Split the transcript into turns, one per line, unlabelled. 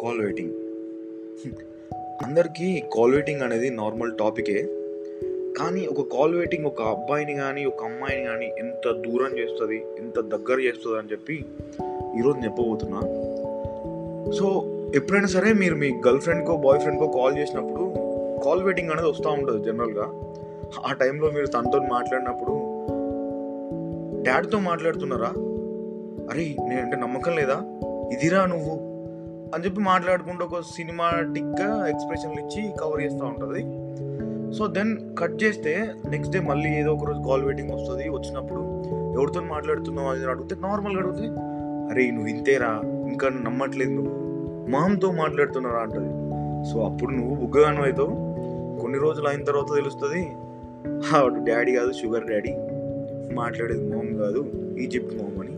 Call waiting అందరికీ call waiting అనేది normal టాపికే కానీ ఒక కాల్ వెయిటింగ్ ఒక అబ్బాయిని కానీ ఒక అమ్మాయిని కానీ ఎంత దూరం చేస్తుంది ఎంత దగ్గర చేస్తుంది అని చెప్పి ఈరోజు చెప్పబోతున్నా. సో ఎప్పుడైనా సరే మీరు మీ గర్ల్ ఫ్రెండ్కో బాయ్ ఫ్రెండ్కో కాల్ చేసినప్పుడు కాల్ వెయిటింగ్ అనేది వస్తూ ఉంటుంది జనరల్గా ఆ టైంలో మీరు తనతో మాట్లాడినప్పుడు డాడ్తో మాట్లాడుతున్నారా? అరే నేనంటే నమ్మకం లేదా? ఇదిరా నువ్వు? అని చెప్పి మాట్లాడుకుంటూ ఒక సినిమాటిక్గా ఎక్స్ప్రెషన్లు ఇచ్చి కవర్ చేస్తూ ఉంటుంది. సో దెన్ కట్ చేస్తే నెక్స్ట్ డే మళ్ళీ ఏదో ఒక రోజు కాల్ వెయిటింగ్ వస్తుంది. వచ్చినప్పుడు ఎవరితో మాట్లాడుతున్నావు అని అడిగితే నార్మల్గా అడిగితే అరే నువ్వు ఇంతేరా? ఇంకా నమ్మట్లేదు నువ్వు. మామతో మాట్లాడుతున్నారా? అంటది. సో అప్పుడు నువ్వు బుగ్గగాను అవుతావు. కొన్ని రోజులు అయిన తర్వాత తెలుస్తుంది వాడు డాడీ కాదు షుగర్ డాడీ. మాట్లాడేది మామ్ కాదు ఈజిప్ట్ మామ్ అని.